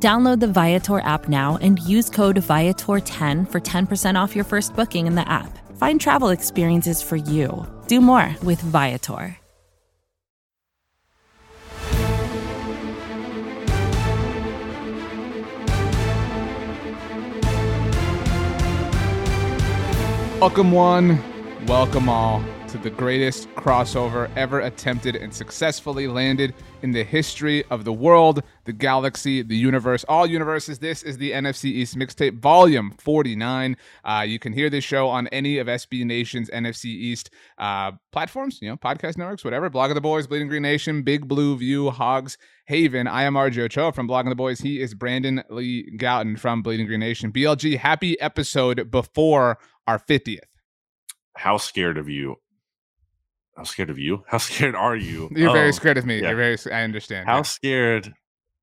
Download the Viator app now and use code Viator10 for 10% off your first booking in the app. Find travel experiences for you. Do more with Viator. Welcome, one. Welcome, all, the greatest crossover ever attempted and successfully landed in the history of the world, the galaxy, the universe, all universes. This is the NFC East Mixtape, Volume 49. Uh, you can hear this show on any of SB Nation's NFC East uh, platforms, you know, podcast networks, whatever. Blogging the Boys, Bleeding Green Nation, Big Blue View, Hogs Haven. I am RJ Ochoa from Blogging the Boys. He is Brandon Lee Gowton from Bleeding Green Nation. BLG, happy episode before our 50th. How scared of you? How scared of you? How scared are you? You're very scared of me. yeah. You're very. I understand. How yeah. scared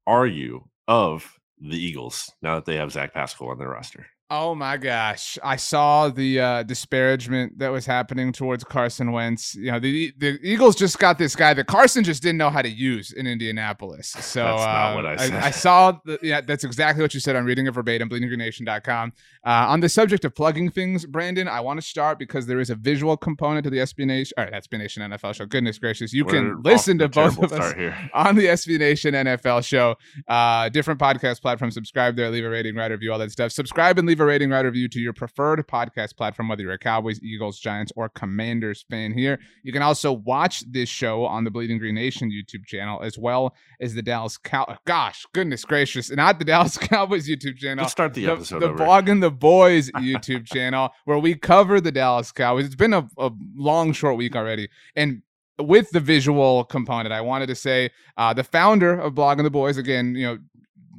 are you of the Eagles now that they have Zach Pascal on their roster? Oh my gosh. I saw the uh, disparagement that was happening towards Carson Wentz. You know, the the Eagles just got this guy that Carson just didn't know how to use in Indianapolis. So That's not uh, what I said. I, said. saw the, yeah, that's exactly what you said. I'm reading it verbatim, bleedinggreennation.com. Uh, on the subject of plugging things, Brandon, I want to start because there is a visual component to the SB Nation, or SB Nation NFL show. Goodness gracious. You We're can listen to both of us here. on the SB Nation NFL show. Uh, different podcast platforms. Subscribe there, leave a rating, write a review, all that stuff. Subscribe and leave a rating, write a review to your preferred podcast platform, whether you're a Cowboys, Eagles, Giants, or Commanders fan here. You can also watch this show on the Bleeding Green Nation YouTube channel, as well as the Dallas Cow. Gosh, goodness gracious, not the Dallas Cowboys YouTube channel. Let's start the The, episode the over. and the Boys YouTube channel, where we cover the Dallas Cowboys. It's been a, a long, short week already. And with the visual component, I wanted to say uh, the founder of Blogging the Boys, again, you know,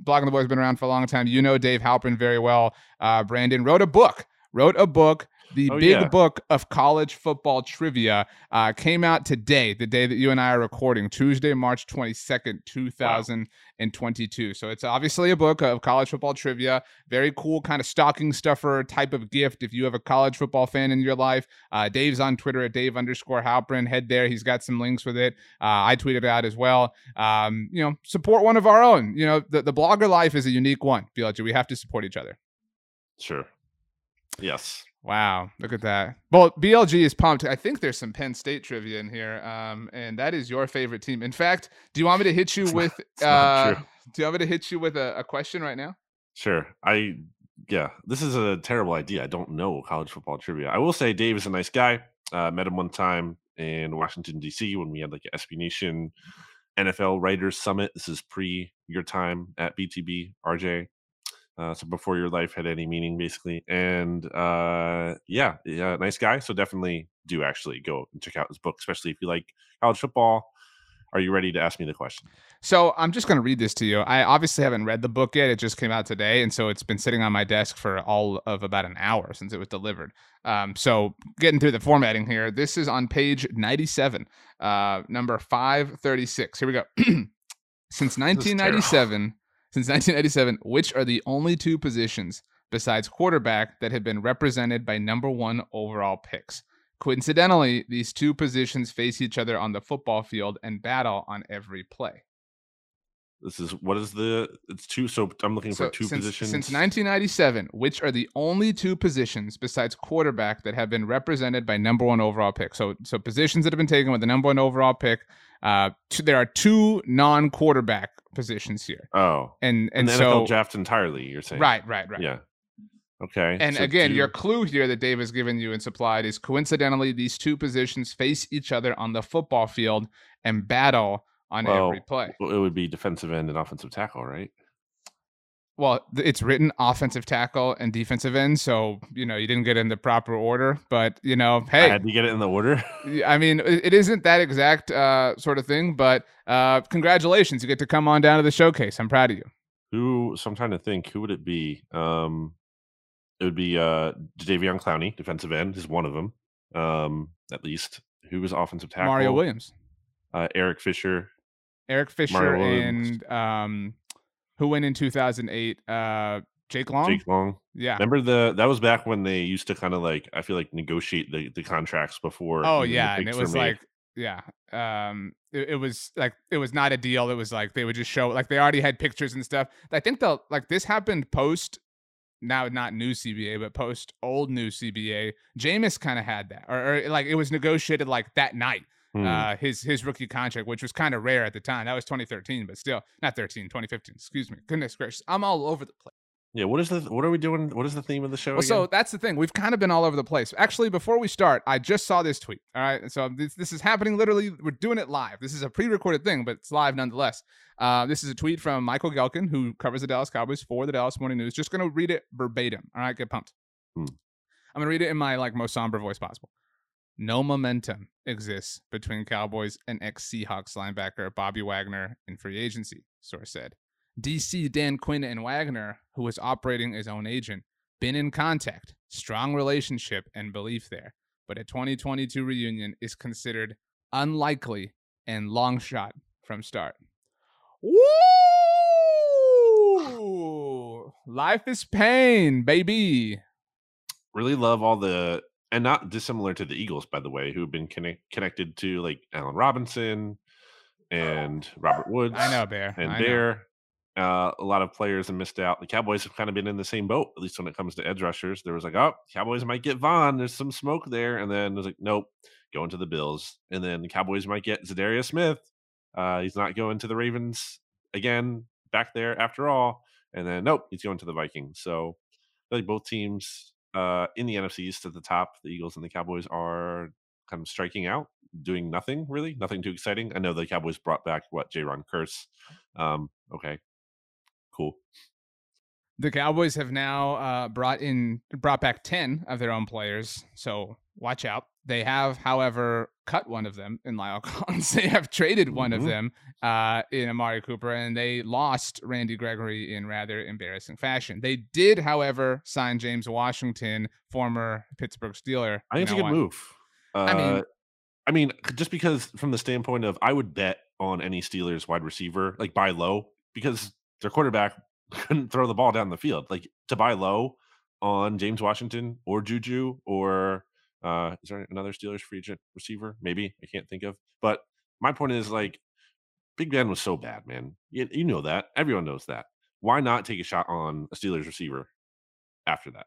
Blogging the Boys has been around for a long time. You know Dave Halprin very well. Uh, Brandon wrote a book, wrote a book. The Oh, big yeah. book of college football trivia uh, came out today, the day that you and I are recording, Tuesday, March 22nd, 2022. So it's obviously a book of college football trivia. Very cool, kind of stocking stuffer type of gift if you have a college football fan in your life. Uh, Dave's on Twitter at Dave underscore Halprin. Head there. He's got some links with it. Uh, I tweeted out as well. Um, you know, support one of our own. You know, the, the blogger life is a unique one. BLG. We have to support each other. Sure. Yes. Wow, look at that. Well, BLG is pumped. I think there's some Penn State trivia in here, um, and that is your favorite team. In fact, do you want me to hit you It's with? not uh, do you want me to hit you with a, a question right now? Sure. I yeah, this is a terrible idea. I don't know college football trivia. I will say Dave is a nice guy. Uh, met him one time in Washington D.C. when we had like a SB Nation NFL Writers Summit. This is pre your time at BTB, RJ. Uh, so before your life had any meaning, basically. And uh, yeah, yeah, nice guy. So definitely do actually go and check out his book, especially if you like college football. Are you ready to ask me the question? So I'm just going to read this to you. I obviously haven't read the book yet. It just came out today, and so it's been sitting on my desk for all of about an hour since it was delivered. Um, so getting through the formatting here, this is on page 97, uh, number 536. Here we go. since 1997, since 1997, which are the only two positions besides quarterback that have been represented by number one overall picks? Coincidentally, these two positions face each other on the football field and battle on every play. This is what is the? It's two. So I'm looking So for two since, positions. Since 1997, which are the only two positions besides quarterback that have been represented by number one overall pick? So, so positions that have been taken with the number one overall pick. Uh, two, there are two non-quarterback positions here, Oh, and and, and, so NFL draft entirely. You're saying right, right, right. Yeah. Okay. And so again, do- your clue here that Dave has given you and supplied is coincidentally these two positions face each other on the football field and battle on Well, every play. well, it would be defensive end and offensive tackle, right? Well, it's written offensive tackle and defensive end, so you know you didn't get in the proper order. But you know, hey, I had to get it in the order. I mean, it isn't that exact uh, sort of thing. But uh, congratulations, you get to come on down to the showcase. I'm proud of you. who? So I'm trying to think. Who would it be? Um, it would be uh Jadeveon Clowney, defensive end, is one of them, um, at least. Who was offensive tackle? Mario Williams, uh, Eric Fisher, Eric Fisher, and um, who went in 2008? Uh, Jake Long. Jake Long. Yeah. Remember the that was back when they used to kind of like I feel like negotiate the, the contracts before. Oh yeah, and it was like yeah, um, it, it was like it was not a deal. It was like they would just show like they already had pictures and stuff. I think the like this happened post now not new CBA but post old new CBA. Jameis kind of had that, or, or like it was negotiated like that night. Hmm. Uh, his his rookie contract, which was kind of rare at the time. That was 2013, but still not 13, 2015. Excuse me. Goodness gracious, I'm all over the place. yeah. What is the what are we doing? What is the theme of the show? Well, so that's the thing. We've kind of been all over the place. Actually, before we start, I just saw this tweet. All right. So this, this is happening literally. We're doing it live. This is a pre recorded thing, but it's live nonetheless. Uh, this is a tweet from Michael Gehlken, who covers the Dallas Cowboys for the Dallas Morning News. Just going to read it verbatim. All right. Get pumped. Hmm. I'm going to read it in my like most somber voice possible. No momentum exists between Cowboys and ex Seahawks linebacker Bobby Wagner in free agency, source said. DC Dan Quinn and Wagner, who was operating his own agent, been in contact, strong relationship and belief there, but a 2022 reunion is considered unlikely and long shot from start. Woo! Life is pain, baby. really love all the and not dissimilar to the Eagles, by the way, who've been connect, connected to like Allen Robinson and Robert Woods. I know, Bear. and I. Bear. Uh, a lot of players have missed out. The Cowboys have kind of been in the same boat, at least when it comes to edge rushers. There was like, oh, Cowboys might get Von. There's some smoke there, and then it was like, nope, going to the Bills. And then the Cowboys might get Za'Darius Smith. Uh, he's not going to the Ravens again back there after all. And then nope, he's going to the Vikings. So I think both teams uh, in the NFC East at the top, the Eagles and the Cowboys are kind of striking out, doing nothing really, nothing too exciting. I know the Cowboys brought back what Jayron Kearse. Um, okay, cool. The Cowboys have now uh, brought in brought back ten of their own players, so watch out. They have, however, cut one of them in La'el Collins. they have traded one of Mhm. them uh, in Amari Cooper, and they lost Randy Gregory in rather embarrassing fashion. They did, however, sign James Washington, former Pittsburgh Steeler. I think it's a good move. Uh, I mean- I mean, just because from the standpoint of, I would bet on any Steelers wide receiver, like buy low, because their quarterback couldn't throw the ball down the field. Like to buy low on James Washington or Juju or uh, is there another Steelers free agent receiver? Maybe I can't think of. But my point is like, Big Ben was so bad, man. You, you know that. Everyone knows that. Why not take a shot on a Steelers receiver after that?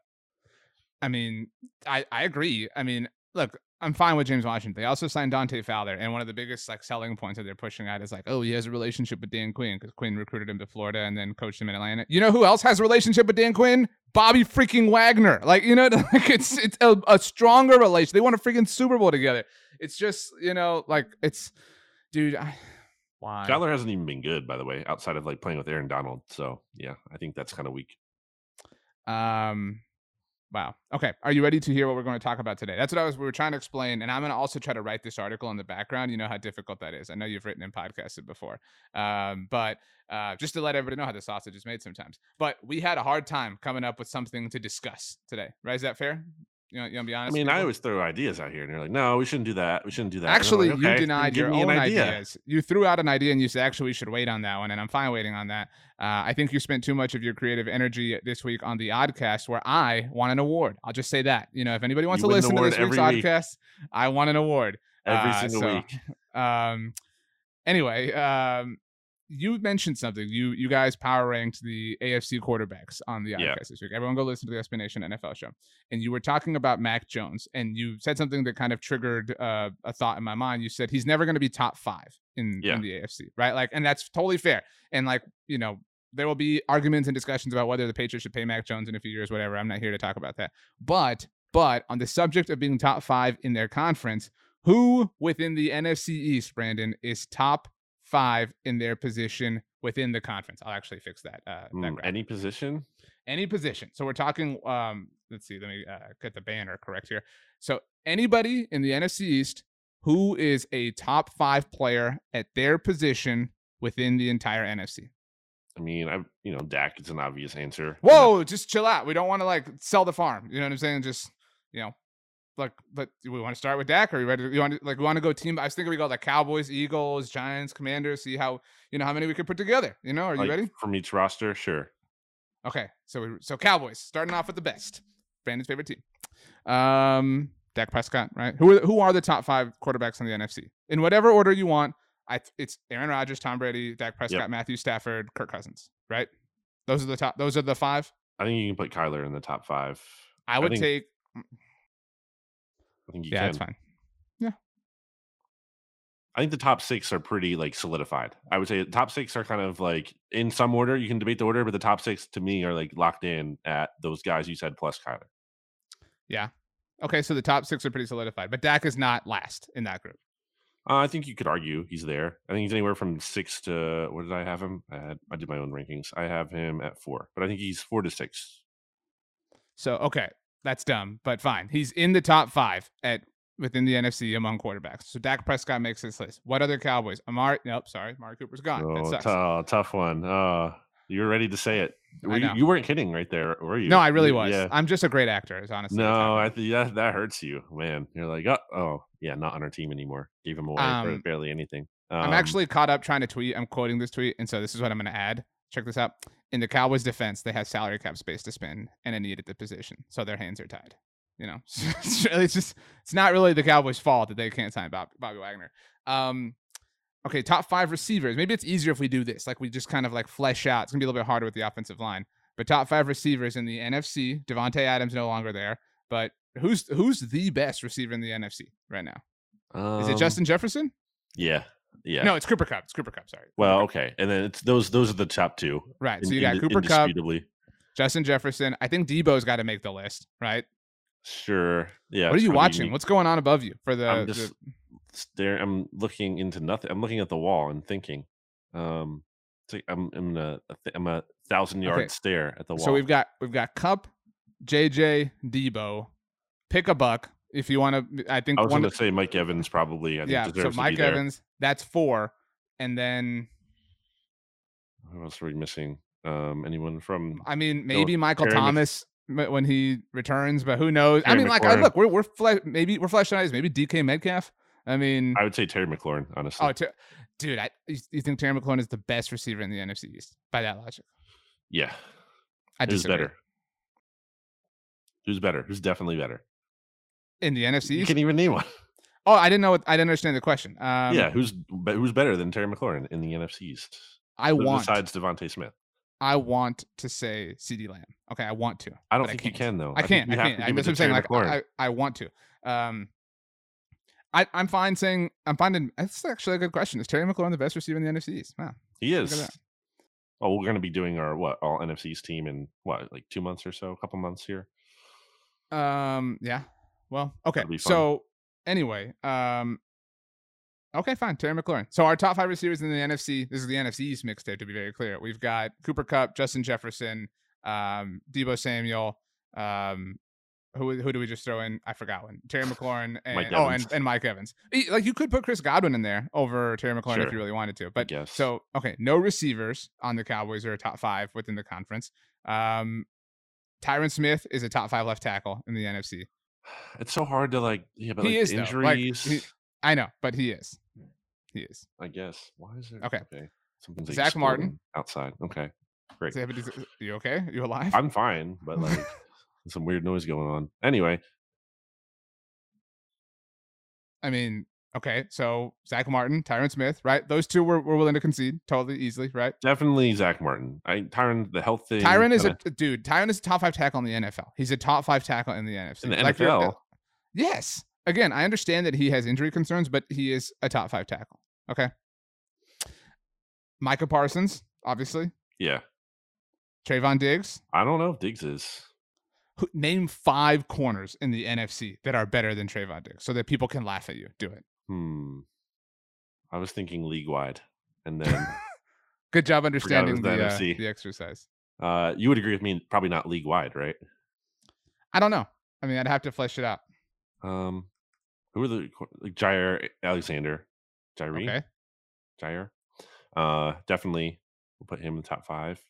I mean, I, I agree. I mean, look, I'm fine with James Washington. They also signed Dante Fowler, and one of the biggest like selling points that they're pushing out is like, oh, he has a relationship with Dan Quinn because Quinn recruited him to Florida and then coached him in Atlanta. You know who else has a relationship with Dan Quinn? Bobby freaking Wagner. Like, you know, like it's it's a, a stronger relation. They won a freaking Super Bowl together. It's just, you know, like it's, dude. I, why? Skyler hasn't even been good, by the way, outside of like playing with Aaron Donald. So yeah, I think that's kind of weak. Um, wow. Okay. Are you ready to hear what we're going to talk about today? That's what I was. We were trying to explain, and I'm going to also try to write this article in the background. You know how difficult that is. I know you've written and podcasted before, um, but uh, just to let everybody know how the sausage is made sometimes. But we had a hard time coming up with something to discuss today. Right? Is that fair? You know, you to be I mean, I always throw ideas out here, and you're like, "No, we shouldn't do that. We shouldn't do that." Actually, like, you "Okay, then denied your own idea." ideas. You threw out an idea and you said, actually, we should wait on that one. And I'm fine waiting on that. Uh, I think you spent too much of your creative energy this week on the Oddcast, where I won an award. I'll just say that. You know, if anybody wants You to listen to this week's week. Oddcast, I won an award. every Uh, single so, week. Um, anyway, um, you mentioned something. You you guys power ranked the AFC quarterbacks on the Yeah. this week. Everyone go listen to the SB Nation NFL show. And you were talking about Mac Jones, and you said something that kind of triggered uh, a thought in my mind. You said he's never going to be top five in, Yeah. in the AFC, right? Like, and that's totally fair. And like, you know, there will be arguments and discussions about whether the Patriots should pay Mac Jones in a few years, whatever. I'm not here to talk about that. But but on the subject of being top five in their conference, who within the NFC East, Brandon, is top five in their position within the conference? I'll actually fix that. Uh, that Mm, any position? any position. So we're talking. Um, let's see. Let me uh, get the banner correct here. So anybody in the NFC East who is a top five player at their position within the entire NFC. I mean, I you know Dak is an obvious answer. Whoa, just chill out. We don't want to like sell the farm. You know what I'm saying? Just you know, like, but do we want to start with Dak? Are you ready? To, you want to like we want to go team? I was thinking we go like Cowboys, Eagles, Giants, Commanders. See how you know how many we could put together. You know, are you like, ready? from each roster? Sure. Okay, so we, so Cowboys starting off with the best. Brandon's favorite team. Um, Dak Prescott, right? Who are who are the top five quarterbacks in the NFC in whatever order you want? I it's Aaron Rodgers, Tom Brady, Dak Prescott, Yep. Matthew Stafford, Kirk Cousins, right? Those are the top. Those are the five. I think you can put Kyler in the top five. I would think take. I think you Yeah, can. that's fine. Yeah. I think the top six are pretty like solidified. I would say the top six are kind of like in some order. You can debate the order, but the top six to me are like locked in at those guys you said plus Kyler. Yeah. Okay, so the top six are pretty solidified, but Dak is not last in that group. Uh, I think you could argue he's there. I think he's anywhere from six to what did I have him? I, had, I did my own rankings. I have him at four, but I think he's four to six. So okay, that's dumb, but fine. He's in the top five at within the NFC among quarterbacks. So Dak Prescott makes this list. What other Cowboys? Amari? Nope, sorry, Amari Cooper's gone. that Oh, sucks. tou- tough one. Uh, you were ready to say it. Were you, you weren't kidding right there, were you? no, I really was. Yeah. I'm just a great actor. Is honestly. No, I think that that hurts you, man. You're like, oh, oh, yeah, not on our team anymore. Gave him away for Um, barely anything. I'm Um, actually caught up trying to tweet. I'm quoting this tweet, and so this is what I'm going to add. Check this out. In the Cowboys' defense, they have salary cap space to spend and a need at the position, so their hands are tied. You know, it's really- it's just it's not really the Cowboys' fault that they can't sign Bob, Bobby Wagner. Um, okay, top five receivers. Maybe it's easier if we do this. Like we just kind of like flesh out. It's gonna be a little bit harder with the offensive line. But top five receivers in the NFC. Davante Adams no longer there. But who's who's the best receiver in the NFC right now? Is it um, Justin Jefferson? Yeah, yeah. No, it's Cooper Kupp. It's Cooper Kupp. Sorry. Well, okay, and then it's those those are the top two. right. So you got Cooper Kupp. Justin Jefferson. I think Deebo's got to make the list, right? Sure. Yeah. what are you watching? unique. What's going on above you for the? I'm the- just stare. I'm looking into nothing. I'm looking at the wall and thinking. Um, like I'm I'm a I'm a thousand yard Okay, stare at the wall. so we've got we've got Kupp, JJ, Deebo. Pick a buck if you want to. I think I was going to say Mike Evans probably. I think yeah. So deserves to be Mike. Evans. That's four, and then Who else are we missing? Um, anyone from? I mean maybe Michael Terry Mc- Thomas m- when he returns, but who knows? I mean, like I, look, we're we're fle- maybe we're fleshing. Maybe DK Metcalf. I mean, I would say Terry McLaurin. Honestly, oh, Ter- dude, I you you think Terry McLaurin is the best receiver in the NFC East by that logic? yeah. I Who's disagree. better? Who's better? Who's definitely better? In the NFC You can even name one. Oh, I didn't know. What, I didn't understand the question. Um, yeah, who's who's better than Terry McLaurin in the NFC East? I want. besides DeVonta Smith. I want to say CeeDee Lamb. Okay, I want to. I don't think you can't. though. I can't. I can't. I, that's what I'm saying. Like I, I want to. Um, I I'm fine saying I'm finding In, that's actually a good question. Is Terry McLaurin the best receiver in the NFC East? Wow. he is. Oh, we're going to be doing our what all NFC's team in what like two months or so, a couple months here. Um. Yeah. Well. Okay. That'll be fun. So anyway. Um. Okay, fine. Terry McLaurin. So our top five receivers in the NFC. This is the NFC East mixtape. To be very clear, we've got Cooper Kupp, Justin Jefferson, um, Deebo Samuel. Um, who who do we just throw in? I forgot one. Terry McLaurin and Mike oh, Evans. and, and Mike Evans. Like you could put Chris Godwin in there over Terry McLaurin if you really wanted to. But so okay, no receivers on the Cowboys are a top five within the conference. Um, Tyron Smith is a top five left tackle in the NFC. It's so hard to like yeah, but He like is, though. Like, injuries. he- I know, but he is. He is. I guess. Why is it Okay. Okay. Something's Zach Martin. outside. Okay. Great. Is it- is it- you okay? You alive? I'm fine, but like some weird noise going on. Anyway, I mean, okay. So Zach Martin, Tyron Smith, right? Those two were, were willing to concede totally easily, right? definitely Zach Martin. I Tyron the health thing. Tyron is kinda- a dude. Tyron is a top five tackle in the NFL. He's a top five tackle in the NFC. in the Like NFL. Yes. Again, I understand that he has injury concerns, but he is a top five tackle. Okay. Micah Parsons, obviously. Yeah. Trevon Diggs. I don't know if Diggs is. Name five corners in the NFC that are better than Trevon Diggs so that people can laugh at you. Do it. Hmm. I was thinking league wide. And then Good job understanding the the, uh, the exercise. uh you would agree with me, probably not league wide, right? I don't know. I mean, I'd have to flesh it out. Um who are the like Jaire Alexander? Jaire? Okay. Jaire? Uh definitely We'll put him in the top five.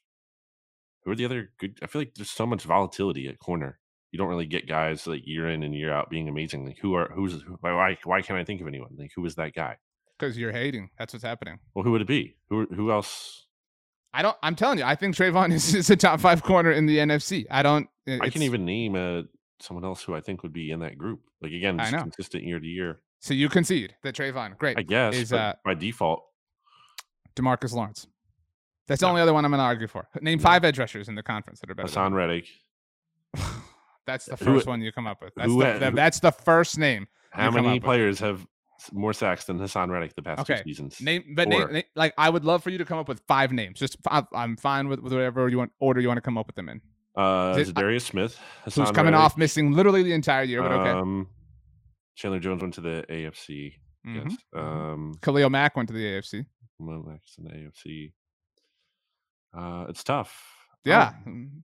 Who are the other good? I feel like there's so much volatility at corner. You don't really get guys like year in and year out being amazing. Like who are who's why why can't I think of anyone? Like who is that guy? Because you're hating. That's what's happening. Well, who would it be? Who who else? I don't. I'm telling you, I think Trevon is, is a top five corner in the NFC. I don't. I can even name a someone else who I think would be in that group. Like again, just consistent year to year. So you concede that Trevon, great. I guess is uh, by default. Demarcus Lawrence. That's the no. only other one I'm going to argue for. Name no. five edge rushers in the conference that are better. Haason Reddick. that's the first who, one you come up with. That's, who, the, who, that's the first name. How many players with. have more sacks than Haason Reddick the past okay. two seasons? Name, but name, name, like I would love for you to come up with five names. Just I'm fine with, with whatever you want order you want to come up with them in. Uh, it, Darius Smith, Haason who's coming Reddick. off missing literally the entire year, but okay. Um, Chandler Jones went to the AFC. Mm-hmm. Yes. Mm-hmm. Um, Khalil Mack went to the AFC. Khalil Mack's in the AFC. Uh, it's tough. Yeah, um,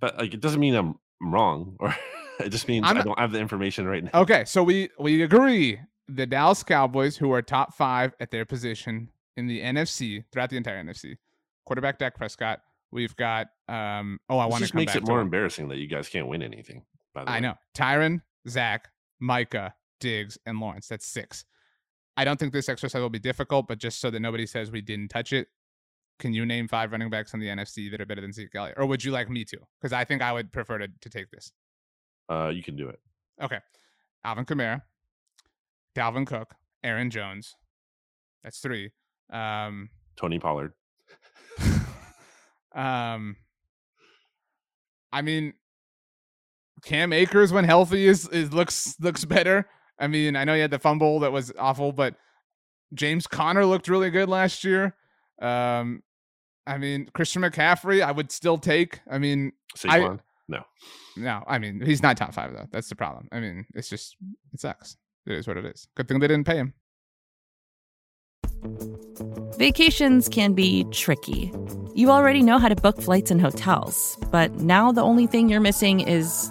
but like it doesn't mean I'm wrong, or it just means I'm I do not have the information right now. Okay, so we we agree the Dallas Cowboys, who are top five at their position in the NFC throughout the entire NFC, quarterback Dak Prescott. We've got um. Oh, I want to. Just makes it more embarrassing that you guys can't win anything. By the I way. know Tyron, Zach, Micah, Diggs, and Lawrence. That's six. I don't think this exercise will be difficult, but just so that nobody says we didn't touch it, can you name five running backs in the NFC that are better than Zeke Elliott? Or would you like me to? Because I think I would prefer to, to take this. Uh, you can do it. Okay. Alvin Kamara, Dalvin Cook, Aaron Jones. That's three. Um, Tony Pollard. um, I mean, Cam Akers when healthy is, is looks looks better. I mean, I know he had the fumble that was awful, but James Conner looked really good last year. Um, I mean, Christian McCaffrey, I would still take. I mean, Saquon? I, no, no. I mean, he's not top five though. That's the problem. I mean, it's just it sucks. It is what it is. Good thing they didn't pay him. Vacations can be tricky. You already know how to book flights and hotels, but now the only thing you're missing is,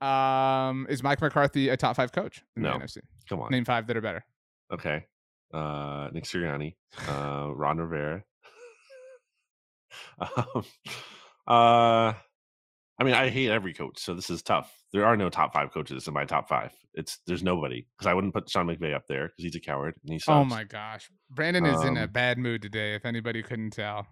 Um, is Mike McCarthy a top five coach in no. the NFC? Come on, name five that are better. Okay, uh, Nick Sirianni, uh, Ron Rivera. um, uh, I mean, I hate every coach, so this is tough. There are no top five coaches in my top five. It's there's nobody because I wouldn't put Sean McVay up there because he's a coward and he oh sucks. Oh my gosh, Brandon is um, in a um bad mood today. If anybody couldn't tell.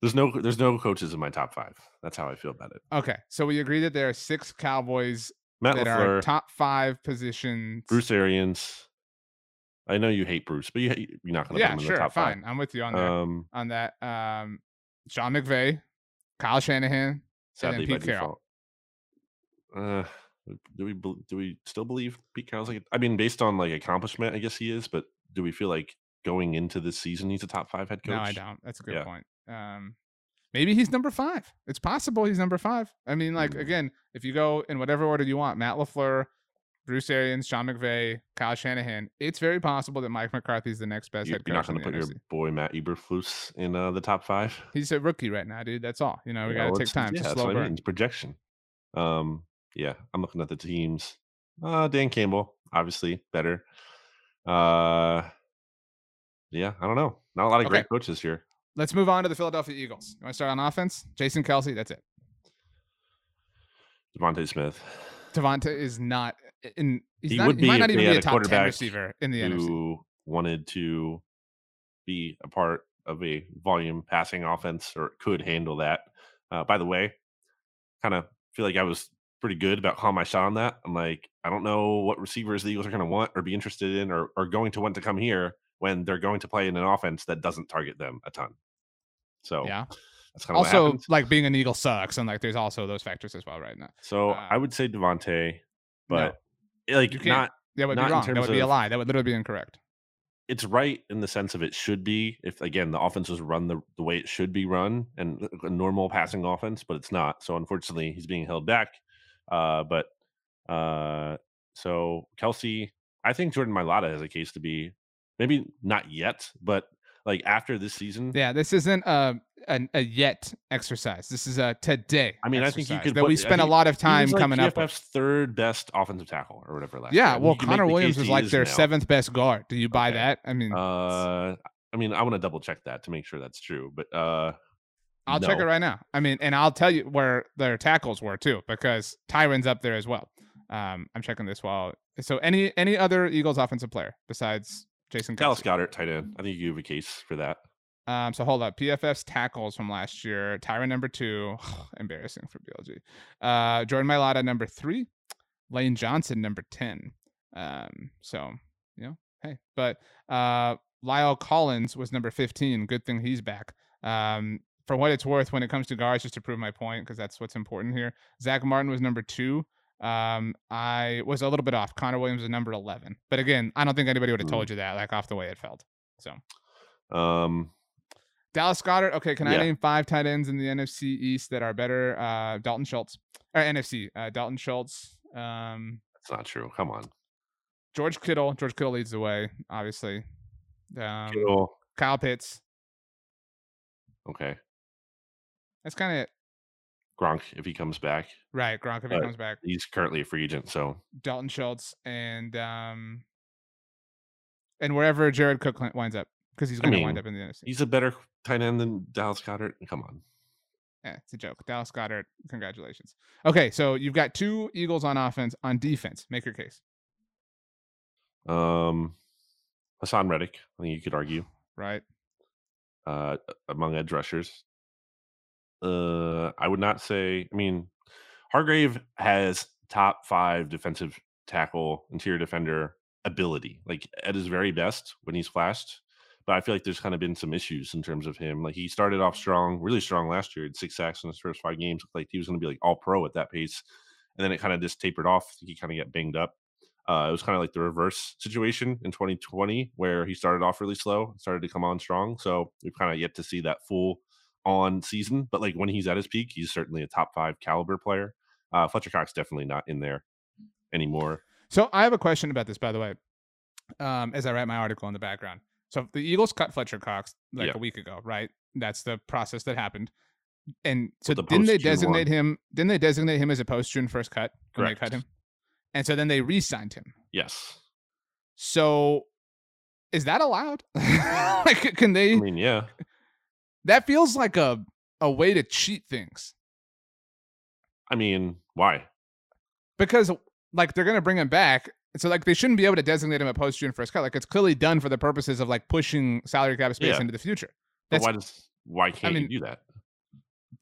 There's no there's no coaches in my top five. That's how I feel about it. Okay, so we agree that there are six Cowboys Matt that LaFleur, are top five positions. Bruce Arians. I know you hate Bruce, but you you're not going to yeah, put him in sure, the top fine. Five. I'm with you on that. Um, on that. Um, Sean McVay, Kyle Shanahan, and then Pete Carroll. Uh, do we do we still believe Pete Carroll's like? I mean, based on like accomplishment, I guess he is. But do we feel like going into this season he's a top five head coach? No, I don't. That's a good yeah. point. Um, maybe he's number five. It's possible he's number five. I mean, like mm. again, if you go in whatever order you want, Matt Lafleur, Bruce Arians, Sean McVay, Kyle Shanahan, it's very possible that Mike McCarthy's the next best You- head You're not going to put the your boy Matt Eberflus in uh, the top five. He's a rookie right now, dude. That's all. You know, we Yeah, got to take time. Yeah, that's slow what I burn. mean. It's projection. Um, yeah, I'm looking at the teams. Uh, Dan Campbell, obviously better. Uh, yeah, I don't know. Not a lot of Okay. great coaches here. Let's move on to the Philadelphia Eagles. You want to start on offense? Jason Kelce, that's it. DeVonta Smith, DeVonta is not in. He's He not, would he might be not even be a top ten quarterback receiver in the NFC. who wanted to be a part of a volume passing offense or could handle that. Uh, by the way, kind of feel like I was pretty good about calling my shot on that. I'm like, I don't know what receivers the Eagles are going to want or be interested in or are going to want to come here when they're going to play in an offense that doesn't target them a ton. So Yeah. that's kind of Also, like being an Eagle sucks, and like there's also those factors as well right now. So uh, I would say DeVonta, but eh, like you can't. not that would not be wrong. That would be a lie. That would literally be incorrect. it's right in the sense of it should be if again the offense was run the, the way it should be run and a normal passing offense but it's not so unfortunately he's being held back uh but uh so kelce i think jordan Mailata has a case to be maybe not yet but like after this season Yeah, this isn't a a, a yet exercise. This is a today. I mean, I think you could that put- we spent a lot of time like, coming up. with. PFF's third best offensive tackle or whatever last Yeah, year. Well, you can make Connor Williams was like their now. seventh best guard. Do you buy Okay. that? I mean, uh i mean i want to double check that to make sure that's true but uh I'll check it right now. I mean, and I'll tell you where their tackles were too, because Tyron's up there as well. Um, I'm checking this while. So any any other Eagles offensive player besides Jason Dallas? Goedert, tight end. I think you have a case for that. Um, so hold up. PFF's tackles from last year. Tyron number two. Embarrassing for BLG. Uh, Jordan Mailata number three. Lane Johnson number ten. Um, so you know, hey, but uh, La'el Collins was number fifteen. Good thing he's back. Um, for what it's worth, when it comes to guards, just to prove my point, because that's what's important here. Zach Martin was number two. Um, I was a little bit off. Connor Williams was number eleven. But again, I don't think anybody would have Mm. told you that, like off the way it felt. So Um, Dallas Goedert. Okay, can I name five tight ends in the NFC East that are better? Uh, Dalton Schultz or NFC. Uh, Dalton Schultz. Um, that's not true. Come on. George Kittle. George Kittle leads the way, obviously. Um, Kittle. Kyle Pitts. Okay. That's kind of it. Gronk, if he comes back. Right. Gronk if he comes back. He's currently a free agent, so Dalton Schultz and um, and wherever Jared Cook winds up because he's I going to wind up in the NFC. he's a better tight end than Dallas Goedert. Come on. Yeah, it's a joke. Dallas Goedert. Congratulations. Okay, so you've got two Eagles on offense. On defense, make your case. Um, Haason Reddick, I think you could argue, Right. uh, among edge rushers. Uh, I would not say. I mean, Hargrave has top five defensive tackle, interior defender ability, like at his very best when he's flashed. But I feel like there's kind of been some issues in terms of him. Like he started off strong, really strong last year, had six sacks in his first five games. Like he was going to be like all pro at that pace, and then it kind of just tapered off. He kind of got banged up. Uh, it was kind of like the reverse situation in 2020, where he started off really slow, started to come on strong. So we've kind of yet to see that full on season. But like when he's at his peak, he's certainly a top five caliber player. Uh, Fletcher Cox definitely not in there anymore. So I have a question about this, by the way. Um, as I write my article in the background. So the Eagles cut Fletcher Cox like Yeah. a week ago, right? That's the process that happened. And so the didn't they designate one. him? Didn't they designate him as a post June first cut when they cut him? And so then they re-signed him. Yes. So is that allowed? like, can they? I mean, yeah. That feels like a a way to cheat things I mean, why? because like they're gonna bring him back. So like they shouldn't be able to designate him a post June first cut. Like it's clearly done for the purposes of like pushing salary cap space Yeah. into the future. But why does why can't I mean, you do that?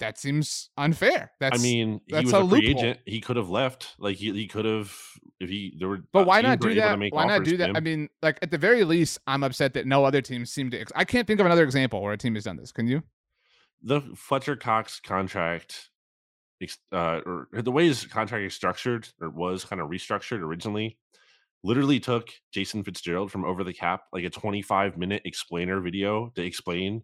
That seems unfair. That's I mean, he that's was a a, free loophole. agent. He could have left. Like he, he could have if he there were. but why not do that? Why not do that? I mean, like at the very least, I'm upset that no other teams seem to. Ex- I can't think of another example where a team has done this. Can you? the Fletcher Cox contract, uh, or the way his contract is structured or was kind of restructured originally, literally took Jason Fitzgerald from Over the Cap like a 25 minute explainer video to explain.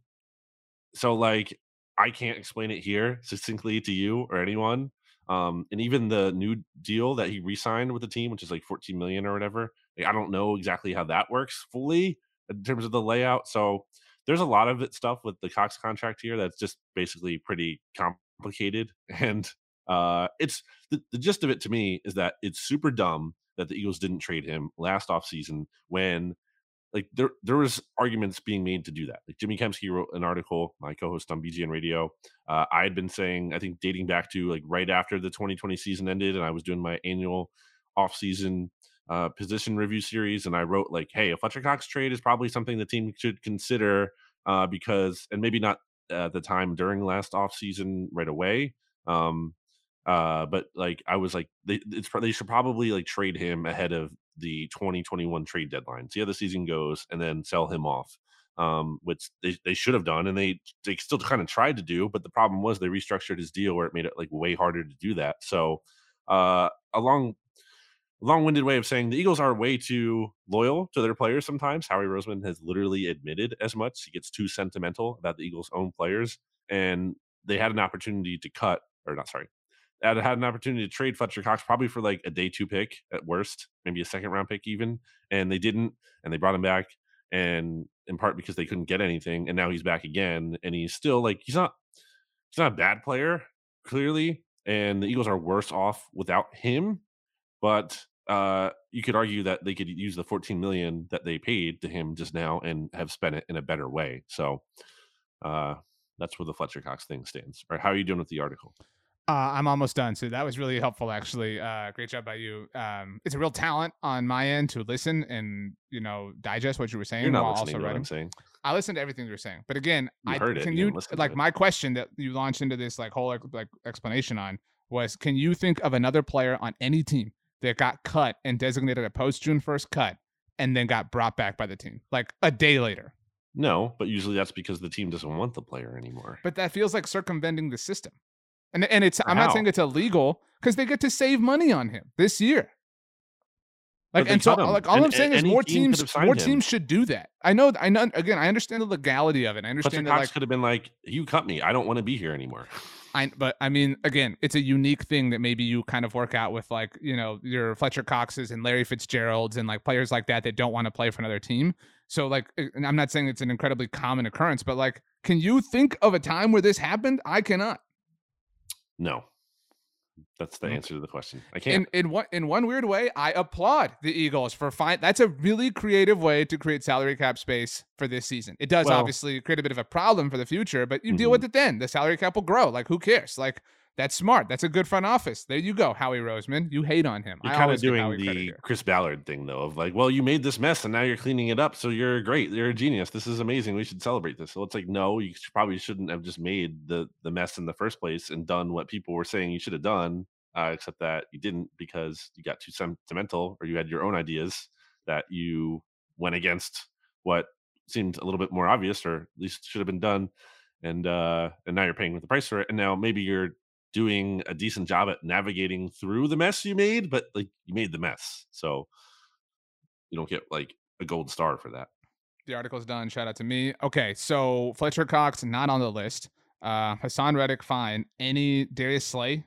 So like, I can't explain it here succinctly to you or anyone. Um, and even the new deal that he re-signed with the team, which is like 14 million or whatever. Like, I don't know exactly how that works fully in terms of the layout. So there's a lot of it stuff with the Cox contract here that's just basically pretty complicated. And uh, it's the, the gist of it to me is that it's super dumb that the Eagles didn't trade him last offseason when like there there was arguments being made to do that. Like Jimmy Kempski wrote an article, my co-host on BGN Radio. Uh, I had been saying, I think dating back to like right after the 2020 season ended, and I was doing my annual off-season uh, position review series, and I wrote like, "Hey, a Fletcher Cox trade is probably something the team should consider uh, because, and maybe not at the time during last off-season right away, um, uh, but like I was like, they, it's they should probably like trade him ahead of the 2021 trade deadline. See how the season goes, and then sell him off. Um, which they, they should have done, and they they still kind of tried to do, but the problem was they restructured his deal where it made it like way harder to do that. So, uh, a long long-winded way of saying the Eagles are way too loyal to their players sometimes. Howie Roseman has literally admitted as much. He gets too sentimental about the Eagles' own players, and they had an opportunity to cut, or not sorry, had had an opportunity to trade Fletcher Cox probably for like a day two pick at worst, maybe a second round pick even, and they didn't, and they brought him back, and in part because they couldn't get anything, and now he's back again, and he's still like he's not he's not a bad player clearly, and the Eagles are worse off without him, but uh, you could argue that they could use the 14 million that they paid to him just now and have spent it in a better way. So uh, that's where the Fletcher Cox thing stands. Or how are you doing with the article? Uh, I'm almost done. So that was really helpful, actually. Uh, great job by you. Um, it's a real talent on my end to listen and you know digest what you were saying You're not while listening also to what writing. I'm saying. I listened to everything you were saying, but again, You I heard it, can you like my question that you launched into this like whole like explanation on was can you think of another player on any team that got cut and designated a post June first cut and then got brought back by the team like a day later? No, but usually that's because the team doesn't want the player anymore. But that feels like circumventing the system. And and it's I'm not saying it's illegal because they get to save money on him this year. Like and so like all and I'm saying is more team teams more him. teams should do that. I know I know again I understand the legality of it. I Fletcher understand that Cox like could have been like, "You cut me. I don't want to be here anymore." I but I mean again it's a unique thing that maybe you kind of work out with like you know your Fletcher Coxes and Larry Fitzgeralds and like players like that that don't want to play for another team. So like eh, and I'm not saying it's an incredibly common occurrence, but like can you think of a time where this happened? I cannot. No, that's the answer to the question. I can't. in in one in one weird way, I applaud the Eagles for fine. That's a really creative way to create salary cap space for this season. It does Well- obviously create a bit of a problem for the future, but you deal Mhm. with it then. The salary cap will grow. Like who cares? Like that's smart. That's a good front office. There you go, Howie Roseman. You hate on him. You're I kind of doing the. Chris Ballard thing, though, of like, well, you made this mess and now you're cleaning it up, so you're great. You're a genius. This is amazing. We should celebrate this. So it's like, no, you probably shouldn't have just made the the mess in the first place and done what people were saying you should have done. Uh, except that you didn't because you got too sentimental, or you had your own ideas that you went against what seemed a little bit more obvious, or at least should have been done. And uh, and now you're paying with the price for it. And now maybe you're doing a decent job at navigating through the mess you made, but like you made the mess. So you don't get like a gold star for that. The article's done. Shout out to me. Okay, so Fletcher Cox not on the list. Uh, Haason Reddick fine. Any Darius Slay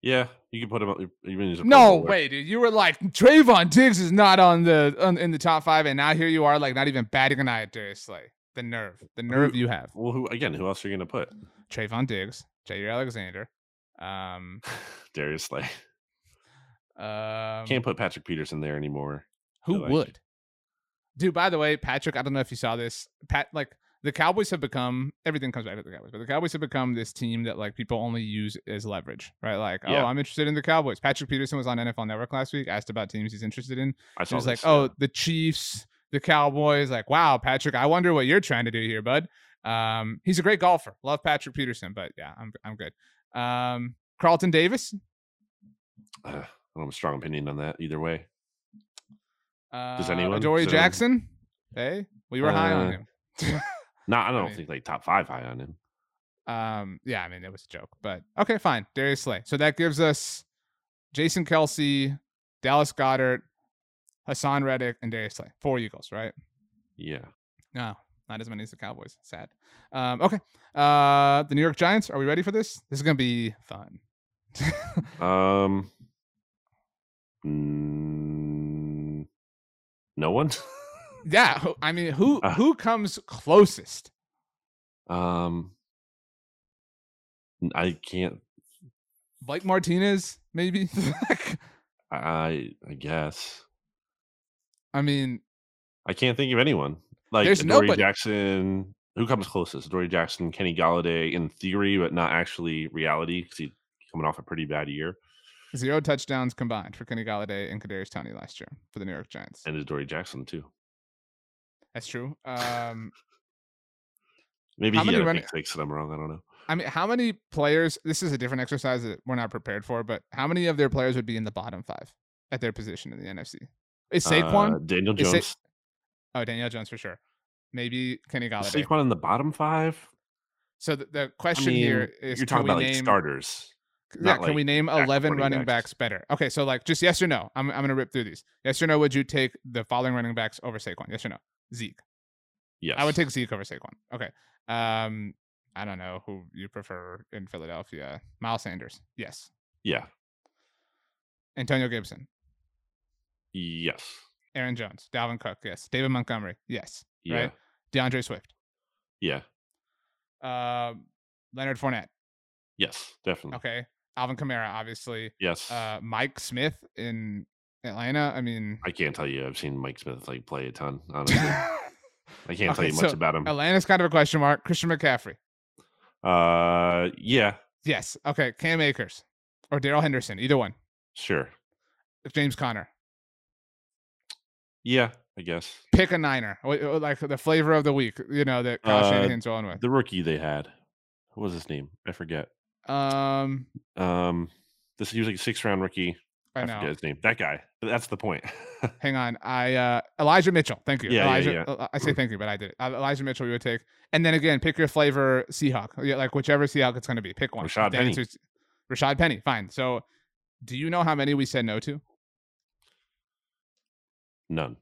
Yeah, you can put him up. Even No way, dude. You were like Trevon Diggs is not on the on, in the top five, and now here you are, like not even batting an eye at Darius Slay. The nerve, the nerve you have. Well, who again? Who else are you going to put? Trevon Diggs, Jaire Alexander. Um, Darius Slay. um Can't put Patrick Peterson there anymore. who like- would? Dude, by the way, Patrick, I don't know if you saw this. Pat, like the Cowboys have become everything comes back to the Cowboys, but the Cowboys have become this team that like people only use as leverage, right? Like, Yeah. oh, I'm interested in the Cowboys. Patrick Peterson was on NFL Network last week, asked about teams he's interested in. I saw was like, this, "Oh, the Chiefs, the Cowboys." Like, wow, Patrick, I wonder what you're trying to do here, bud. Um, he's a great golfer. Love Patrick Peterson, but yeah, I'm I'm good. Um, Carlton Davis. Uh, I don't have a strong opinion on that either way. Uh, Does anyone- Adoree does anyone- Jackson. Hey, we were high on Uh, him. No, I don't mean- think like top five high on him. Um, yeah, I mean it was a joke, but okay, fine. Darius Slay. So that gives us Jason Kelce, Dallas Goedert, Haason Reddick, and Darius Slay. Four Eagles, right? Yeah. No, not as many as the Cowboys. Sad. Um, okay. Uh, the New York Giants. Are we ready for this? This is gonna be fun. Um, mm, no one. yeah, I mean, who Uh. who comes closest? um, I can't. Blake Martinez, maybe. I I guess I mean, I can't think of anyone like There's Dory nobody. Jackson. Who comes closest? Dory Jackson, Kenny Golladay, in theory, but not actually reality because he's coming off a pretty bad year. zero touchdowns combined for Kenny Golladay and Kadarius Toney last year for the New York Giants. And is Dory Jackson too? That's true. Um, Maybe How he many had a running- pick six I'm wrong. I don't know. I mean, how many players? This is a different exercise that we're not prepared for, but how many of their players would be in the bottom five at their position in the NFC? Is Saquon? Uh, Daniel Is Sa- Jones. Oh, Daniel Jones for sure. Maybe Kenny Golladay. Saquon in the bottom five? So the, the I question mean, here is: you're Can talking about like name? starters. yeah, can like, we name eleven running running backs. backs better? Okay, so like just yes or no. I'm I'm gonna rip through these. Yes or no? Would you take the following running backs over Saquon? Yes or no? Zeke. Yes, I would take Zeke over Saquon. Okay. Um, I don't know who you prefer in Philadelphia. Miles Sanders. Yes. Yeah. Antonio Gibson. Yes. Aaron Jones. Dalvin Cook. Yes. David Montgomery. Yes. Yeah. Right. D'Andre Swift. Yeah. Um, Leonard Fournette. Yes. Definitely. Okay. Alvin Kamara. Obviously. Yes. Uh, Mike Smith in Atlanta. I mean, I can't tell you. I've seen Mike Smith like play a ton. Honestly, I can't tell you much so about him. Atlanta's kind of a question mark. Christian McCaffrey. Uh, yeah, Yes. Okay. Cam Akers or Darrell Henderson. Either one. sure. James Conner. Yeah, I guess pick a niner, like the flavor of the week, you know, that Kyle Uh, Shanahan's rolling with. the rookie they had. What was his name? I forget. Um, Um, this he was like a six round rookie. I I, know. forget his name. That guy. That's the point. Hang on, I uh Elijah Mitchell. Thank you, Yeah, yeah, Elijah. yeah. uh, I say thank you, but I did it. Elijah Mitchell, we would take, and then again, pick your flavor Seahawk, yeah, like whichever Seahawk it's going to be. Pick one. Rashaad the Penny. Rashaad Penny. Fine. So, do you know how many we said no to? None.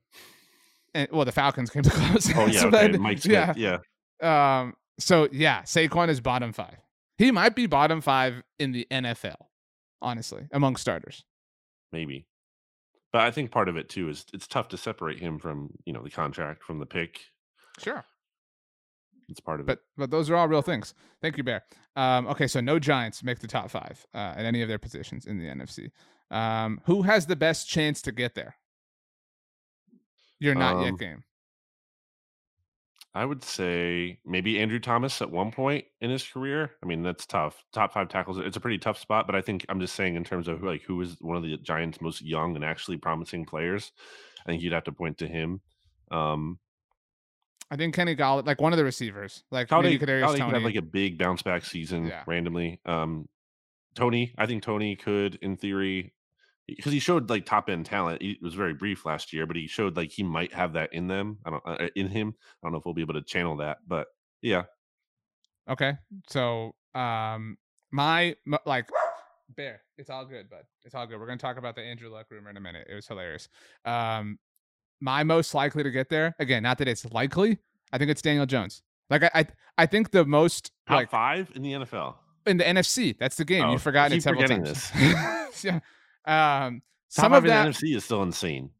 And well, the Falcons came to close. Oh yeah, So okay. then- Mike Smith. Yeah. Yeah. Um. So yeah, Saquon is bottom five. He might be bottom five in the NFL, honestly, among starters. maybe. But I think part of it too is it's tough to separate him from you know the contract from the pick. Sure. It's part of but it. but those are all real things. Thank you, Bear. Um, okay, so no Giants make the top five uh, at any of their positions in the NFC. Um, who has the best chance to get there? You're not yet Um, game. I would say maybe Andrew Thomas at one point in his career. I mean, that's tough. Top five tackles. It's a pretty tough spot, but I think I'm just saying in terms of like who is one of the Giants' most young and actually promising players. I think you'd have to point to him. Um, I think Kenny Golladay, like one of the receivers, like Golladay, maybe Kadarius Golladay could Toney. have like a big bounce back season Yeah. randomly. Um, Toney, I think Toney could, in theory, because he showed like top end talent. It was very brief last year, but he showed like he might have that in them. I don't uh, in him. I don't know if we'll be able to channel that, but yeah, okay, so um, my m- like Bear, it's all good, bud. It's all good. We're gonna talk about the Andrew Luck rumor in a minute. It was hilarious. Um, my most likely to get there again, not that it's likely. I think it's Daniel Jones. Like I, I, I think the most top like five in the NFL. in the NFC. That's the game. Oh, You've forgotten keep it several times. yeah. Um, Top some of that. NFC is still insane.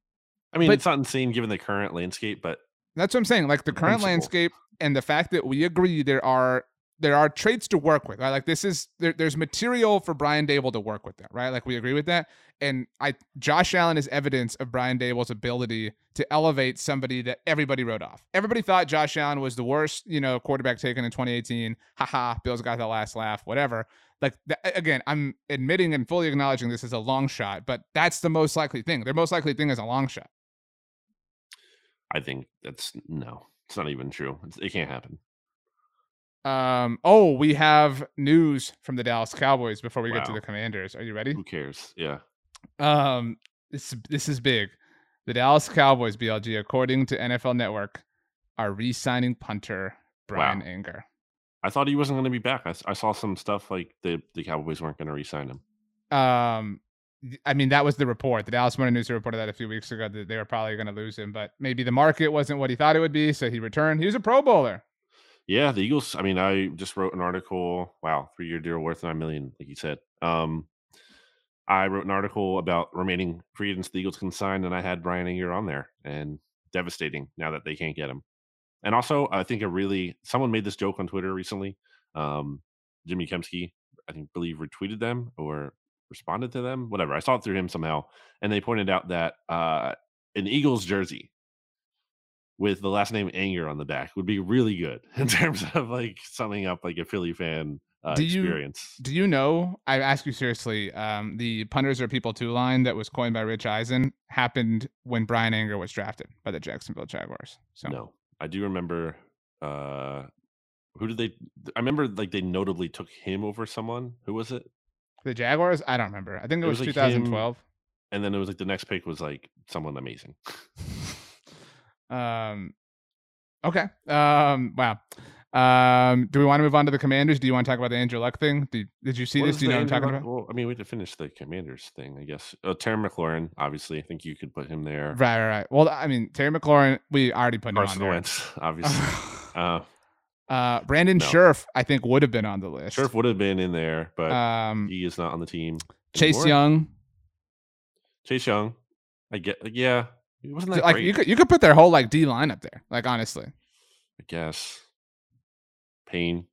I mean, But- it's not insane given the current landscape, but That's what I'm saying. Like the the current principle. landscape and the fact that we agree there are there are traits to work with. Right? Like this is there, there's material for Brian Daboll to work with that. Right? Like we agree with that. And I Josh Allen is evidence of Brian Daboll's ability to elevate somebody that everybody wrote off. Everybody thought Josh Allen was the worst, you know, quarterback taken in 2018. Haha, Bills got the last laugh. Whatever. Like again, I'm admitting and fully acknowledging this is a long shot, but that's the most likely thing. Their most likely thing is a long shot. I think that's no, it's not even true. It's, it can't happen. Um. Oh, we have news from the Dallas Cowboys before we get to the Commanders. Are you ready? Who cares? Yeah. Um. This this is big. The Dallas Cowboys, BLG, according to NFL Network, are re-signing punter Bryan Wow. Anger. I thought he wasn't going to be back. I saw some stuff like the the Cowboys weren't going to re-sign him. Um. I mean, that was the report. The Dallas Morning News reported that a few weeks ago that they were probably going to lose him, but maybe the market wasn't what he thought it would be, so he returned. He was a Pro Bowler. Yeah, the Eagles. I mean, I just wrote an article. Wow, three year deal worth nine million, like you said. Um, I wrote an article about remaining free agents the Eagles can sign, and I had Bryan Anger on there, and devastating now that they can't get him. And also, I think a really someone made this joke on Twitter recently. Um, Jimmy Kempski, I think, believe retweeted them or responded to them, whatever. I saw it through him somehow, and they pointed out that uh, an Eagles jersey with the last name Anger on the back would be really good in terms of like summing up like a Philly fan uh, do experience. You, do you know? I ask you seriously. Um, the punters are people two line that was coined by Rich Eisen happened when Bryan Anger was drafted by the Jacksonville Jaguars. So no, I do remember. Uh, who did they? I remember like they notably took him over someone. Who was it? The Jaguars? I don't remember. I think it, it was, was like 2012. Him, and then it was like the next pick was like someone amazing. um. Okay. Um. Wow. Um, do we want to move on to the Commanders? Do you want to talk about the Andrew Luck thing? Did, did you see what this? Do you know what I'm talking Luck? about? Well, I mean, we to finish the Commanders thing, I guess. Oh, Terry McLaurin, obviously. I think you could put him there. Right, right, right. Well, I mean, Terry McLaurin, we already put Carson him on Wentz, obviously. uh, uh, Brandon no. Scherff, I think, would have been on the list. Scherff would have been in there, but um, he is not on the team. Chase anymore. Young. Chase Young. I get, yeah. He wasn't that like great. you could you could put their whole like D line up there. Like honestly. I guess. Payne,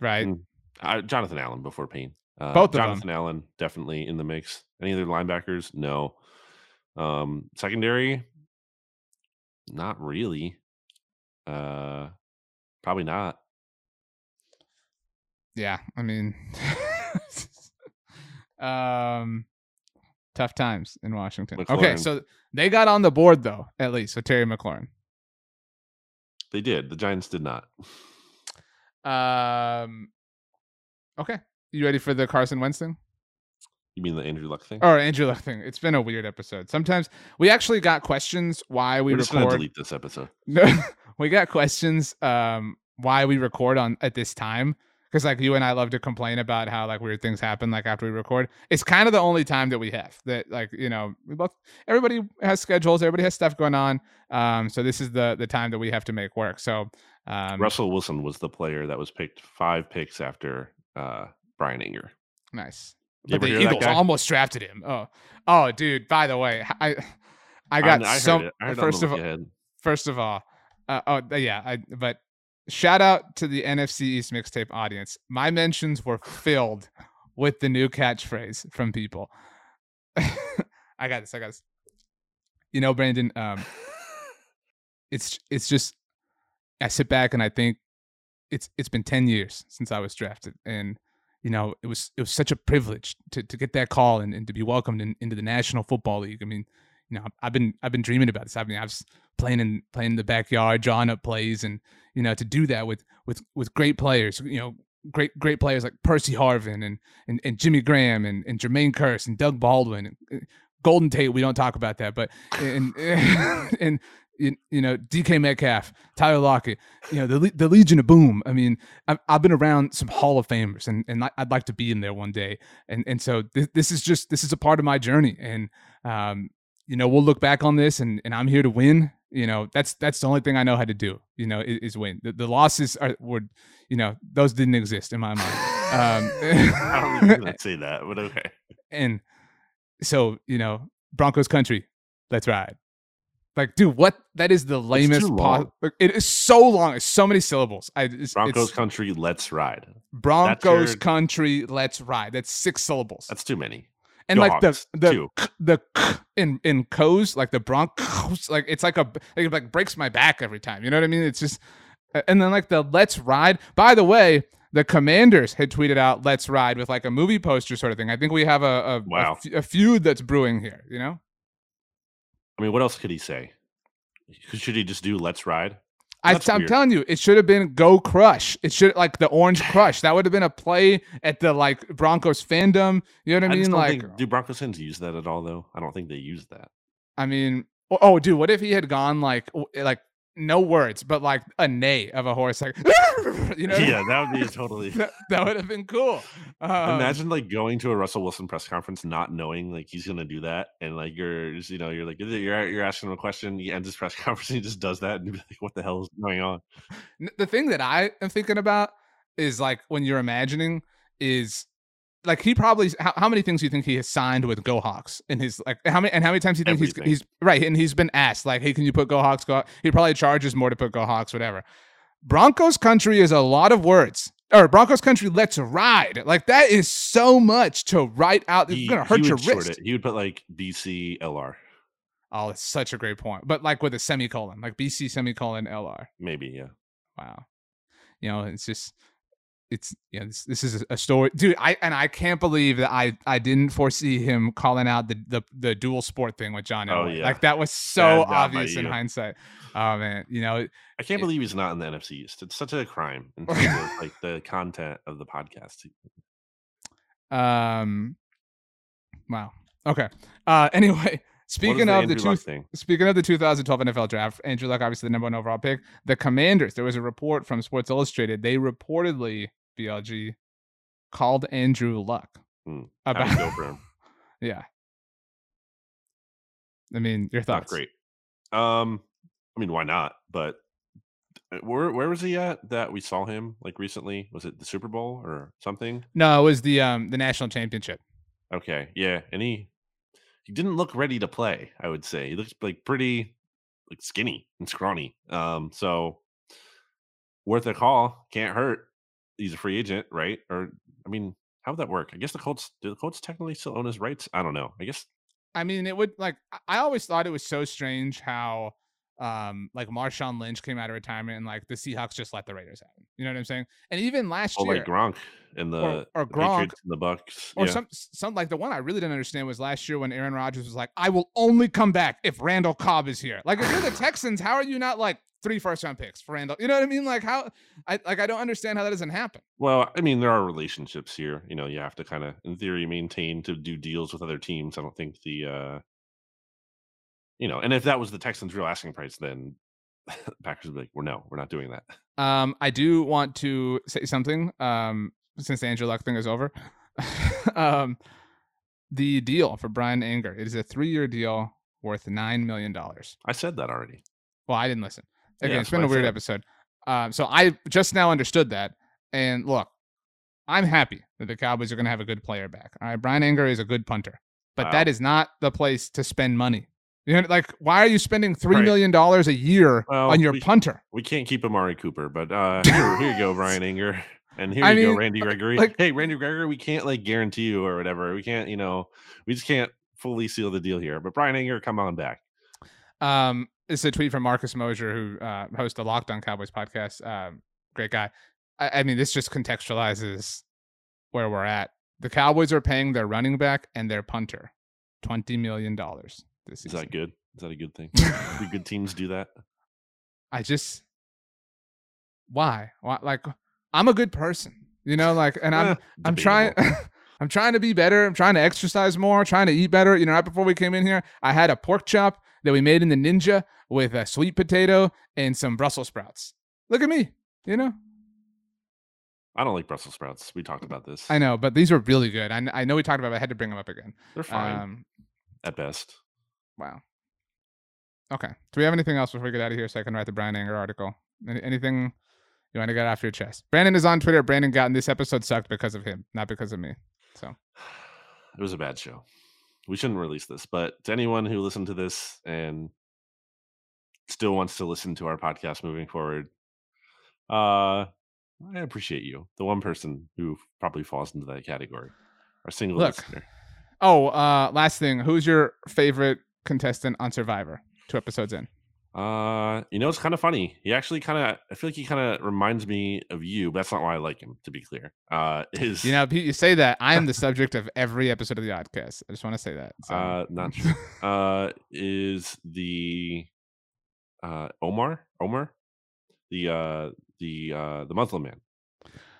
right? uh, Jonathan Allen before Payne. Uh, Both Jonathan them. Allen definitely in the mix. Any other linebackers? No. Um, secondary, not really. Uh, probably not. Yeah, I mean, um, tough times in Washington. McLaurin. Okay, so they got on the board though, at least. So Terry McLaurin. They did. The Giants did not. Um. Okay, you ready for the Carson Wentz thing? You mean the Andrew Luck thing? Or Andrew Luck thing? It's been a weird episode. Sometimes we actually got questions why we We're record. Gonna delete this episode. No, we got questions um why we record on at this time because like you and I love to complain about how like weird things happen like after we record. It's kind of the only time that we have that like you know we both everybody has schedules, everybody has stuff going on. Um, so this is the the time that we have to make work. So um, Russell Wilson was the player that was picked five picks after uh, Bryan Anger. Nice. But the Eagles almost drafted him. Oh, oh, dude. By the way, I I got I, I some. first of all, first of all, uh, oh yeah. I but shout out to the NFC East mixtape audience. My mentions were filled with the new catchphrase from people. I got this. I got this. You know, Brandon. Um, it's it's just I sit back and I think it's it's been 10 years since I was drafted and you know it was it was such a privilege to, to get that call and, and to be welcomed in, into the National Football League. I mean, you know, I've been I've been dreaming about this. I mean, I was playing in playing in the backyard, drawing up plays and you know, to do that with with with great players, you know, great great players like Percy Harvin and and, and Jimmy Graham and, and Jermaine Kearse and Doug Baldwin and, uh, Golden Tate, we don't talk about that, but and and you, you know, DK Metcalf, Tyler Lockett, you know, the the Legion of Boom. I mean, I've, I've been around some Hall of Famers, and and I'd like to be in there one day. And and so th- this is just this is a part of my journey, and um, you know, we'll look back on this, and and I'm here to win. You know, that's that's the only thing I know how to do. You know, is, is win. The, the, losses are were, you know, those didn't exist in my mind. Um, I don't even say that, but okay. And so you know, Broncos country, let's ride. Like, dude, what? That is the lamest. Po- it is so long. It's so many syllables. I, it's, Broncos it's, country, let's ride. Broncos your... country, let's ride. That's six syllables. That's too many. And Dogs, like the the k, the in in co's like the Broncos, like it's like a it like breaks my back every time. You know what I mean? It's just, and then like the let's ride. By the way, the commanders had tweeted out let's ride with like a movie poster sort of thing i think we have a a, wow. a, a feud that's brewing here you know I mean, what else could he say? Should he just do "Let's Ride"? I, am telling you, it should have been "Go Crush." It should like the Orange Crush. That would have been a play at the like Broncos fandom. You know what I, I mean? like, think, do Broncos fans use that at all? Though I don't think they use that. I mean, oh, oh dude, what if he had gone like like no words, but like a neigh of a horse, like you know. Yeah, that would be totally. that, that would have been cool. Um, Imagine like going to a Russell Wilson press conference, not knowing like he's gonna do that, and like you're just you know you're like you're you're asking him a question, he ends his press conference, and he just does that, and you're like, what the hell is going on? The thing that I am thinking about is like when you're imagining is like he probably how, how many things do you think he has signed with Go Hawks in his like how many and how many times do you think Everything. he's he's right and he's been asked like hey can you put Go Hawks go he probably charges more to put Go Hawks whatever. Broncos country is a lot of words. Or Broncos country, let's ride. Like that is so much to write out. It's He- gonna hurt your wrist. It. He would put like BC LR, Oh, it's such a great point. But like with a semicolon, like BC semicolon LR. maybe. Yeah. Wow. You know, it's just it's yeah, this, this is a story. Dude, I and I can't believe that I I didn't foresee him calling out the the, the dual sport thing with John Oh, Elway. yeah. Like that was so Bad obvious in you. hindsight. Oh man, you know, I can't Yeah. believe he's not in the NFC East. It's such a crime in terms of like the content of the podcast. um wow. Okay. Uh anyway, speaking of the Andrew two thing? Speaking of the 2012 NFL draft, Andrew Luck, obviously the number one overall pick. The Commanders, there was a report from Sports Illustrated. They reportedly, BLG, called Andrew Luck for him? yeah. I mean, your Not thoughts? great. Um, I mean, why not? But uh, where where was he at that we saw him like recently? Was it the Super Bowl or something? No, it was the um the national championship. Okay, yeah, and he he didn't look ready to play. I would say he looks like pretty like skinny and scrawny. Um, so worth a call. Can't hurt. He's a free agent, right? Or I mean, how would that work? I guess the Colts do the Colts technically still own his rights. I don't know. I guess I mean, it would like I- always thought it was so strange how um like Marshawn Lynch came out of retirement and like the Seahawks just let the Raiders have him. You know what I'm saying? And even last year, like Gronk and the, or the Gronk, and the Bucs. or yeah. some some like the one I really didn't understand was last year when Aaron Rodgers was like, "I will only come back if Randall Cobb is here." Like, if you're the Texans, how are you not like three first round picks for Randall? You know what I mean? Like, how I like I don't understand how that doesn't happen. Well, I mean, there are relationships here. You know, you have to kind of, in theory, maintain to do deals with other teams. I don't think the, uh you know, and if that was the Texans' real asking price, then Packers would be like, "Well, no, we're not doing that." Um, I do want to say something. Um, since the Andrew Luck thing is over, um, the deal for Bryan Anger it is a three year deal worth nine million dollars. I said that already. Well, I didn't listen. Again, that's it's been a weird episode. Um, so I just now understood that. And look, I'm happy that the Cowboys are going to have a good player back. All right, Bryan Anger is a good punter, but Wow. that is not the place to spend money. You know, like why are you spending three Right. million dollars a year Well, on your we- punter? We can't keep Amari Cooper, but uh here, here you go, Bryan Anger, and here I you mean, go, Randy Gregory. like- hey, Randy Gregory, we can't like guarantee you or whatever. We can't, you know, we just can't fully seal the deal here. But Bryan Anger, come on back. Um, it's a tweet from Marcus Mosher, who uh, hosts the Locked On Cowboys podcast. Um, great guy. I, I mean, this just contextualizes where we're at. The Cowboys are paying their running back and their punter twenty million dollars this Is season. that good? Is that a good thing? do good teams do that? I just why? Why? Like, I'm a good person, you know. Like, and I'm Eh, I'm trying. I'm trying to be better. I'm trying to exercise more. Trying to eat better. You know, right before we came in here, I had a pork chop that we made in the Ninja with a sweet potato and some Brussels sprouts. Look at me. You know, I don't like Brussels sprouts. We talked about this. I know, but these are really good. I, I know we talked about. it. I had to bring them up again. They're fine Um, at best. Wow. Okay. Do we have anything else before we get out of here so I can write the Bryan Anger article? Any, anything you want to get off your chest? Brandon is on Twitter. Brandon got, and this episode sucked because of him, not because of me. So It was a bad show. We shouldn't release this, but to anyone who listened to this and still wants to listen to our podcast moving forward, uh, I appreciate you. The one person who probably falls into that category, our single Look. listener. Oh, uh, last thing. Who's your favorite contestant on Survivor? Two episodes in. Uh, you know, it's kind of funny. He actually kind of, I feel like he kind of reminds me of you, but that's not why I like him. To be clear, uh, is You know, you say that. I am the subject of every episode of the Oddcast. I just want to say that. So. uh, not true. uh, is the uh Omar Omar, the uh the uh the Muslim man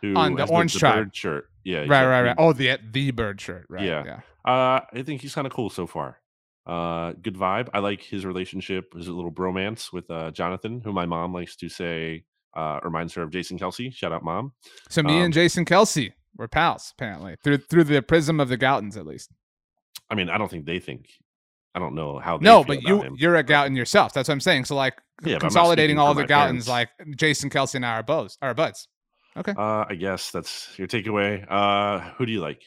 who On the orange tribe. bird shirt. Yeah, right, exactly. right, right. Oh, the the bird shirt. Right. Yeah. Yeah. Uh, I think he's kind of cool so far. Uh, good vibe. I like his relationship, his little bromance with uh Jonathan, who my mom likes to say uh reminds her of Jason Kelce. Shout out, mom. So me Um, and Jason Kelce were pals, apparently, through through the prism of the Gowtons, at least. I mean, I don't think they think. I don't know how. They No, but you him. you're a Gowton yourself. That's what I'm saying. So like Yeah, but I'm not consolidating all the Gowtons, parents. like Jason Kelce and I are bows, are buds. Okay. Uh, I guess that's your takeaway. Uh, who do you like?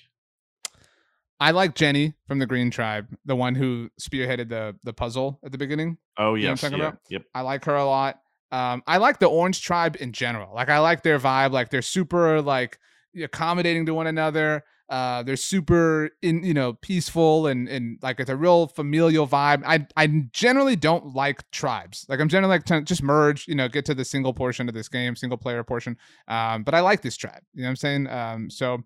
I like Jenny from the Green Tribe, the one who spearheaded the the puzzle at the beginning. Oh You know I'm talking yeah, about? yep. I like her a lot. Um, I like the Orange Tribe in general. Like I like their vibe. Like they're super like accommodating to one another. Uh, they're super in you know peaceful and and like it's a real familial vibe. I I generally don't like tribes. Like I'm generally like to just merge. You know, get to the single portion of this game, single player portion. Um, but I like this tribe. You know what I'm saying? Um, so.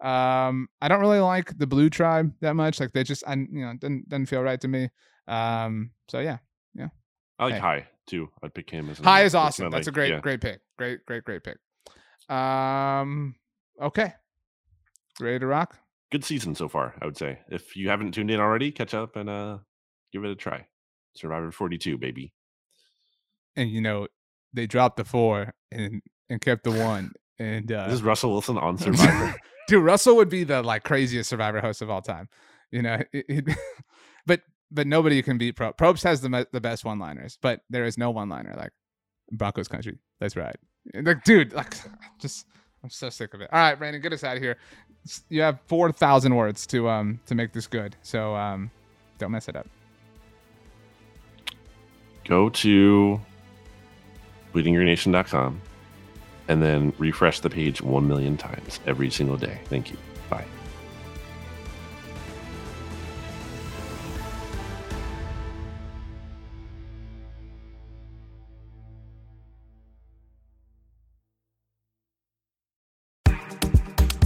Um, I don't really like the blue tribe that much. Like they just, I, you know, doesn't doesn't feel right to me. Um, so yeah, yeah. I like Hey. Hai too. I'd pick him as a Hai is awesome. That's a great, Yeah. great pick. Great, great, great pick. Um, okay. Ready to rock? Good season so far. I would say. If you haven't tuned in already, catch up and uh give it a try. Survivor 42, baby. And you know, they dropped the four and and kept the one. And uh This is Russell Wilson on Survivor. dude, Russell would be the like craziest Survivor host of all time. You know, it, it- but but nobody can beat Pro. Probst has the the best one liners, but there is no one liner like Broncos country. That's right. Like, dude, like just I'm so sick of it. All right, Brandon, get us out of here. You have four thousand words to um to make this good, so um don't mess it up. Go to bleedinggreennation.com and then refresh the page 1 million times every single day. Thank you. Bye.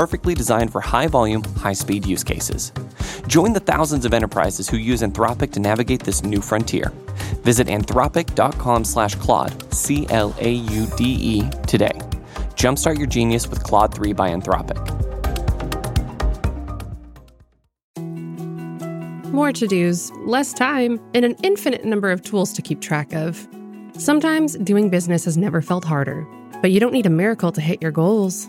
perfectly designed for high volume, high speed use cases. Join the thousands of enterprises who use Anthropic to navigate this new frontier. Visit anthropic.com slash Claude, C L A U D E, today. Jumpstart your genius with Claude 3 by Anthropic. More to dos, less time, and an infinite number of tools to keep track of. Sometimes doing business has never felt harder, but you don't need a miracle to hit your goals.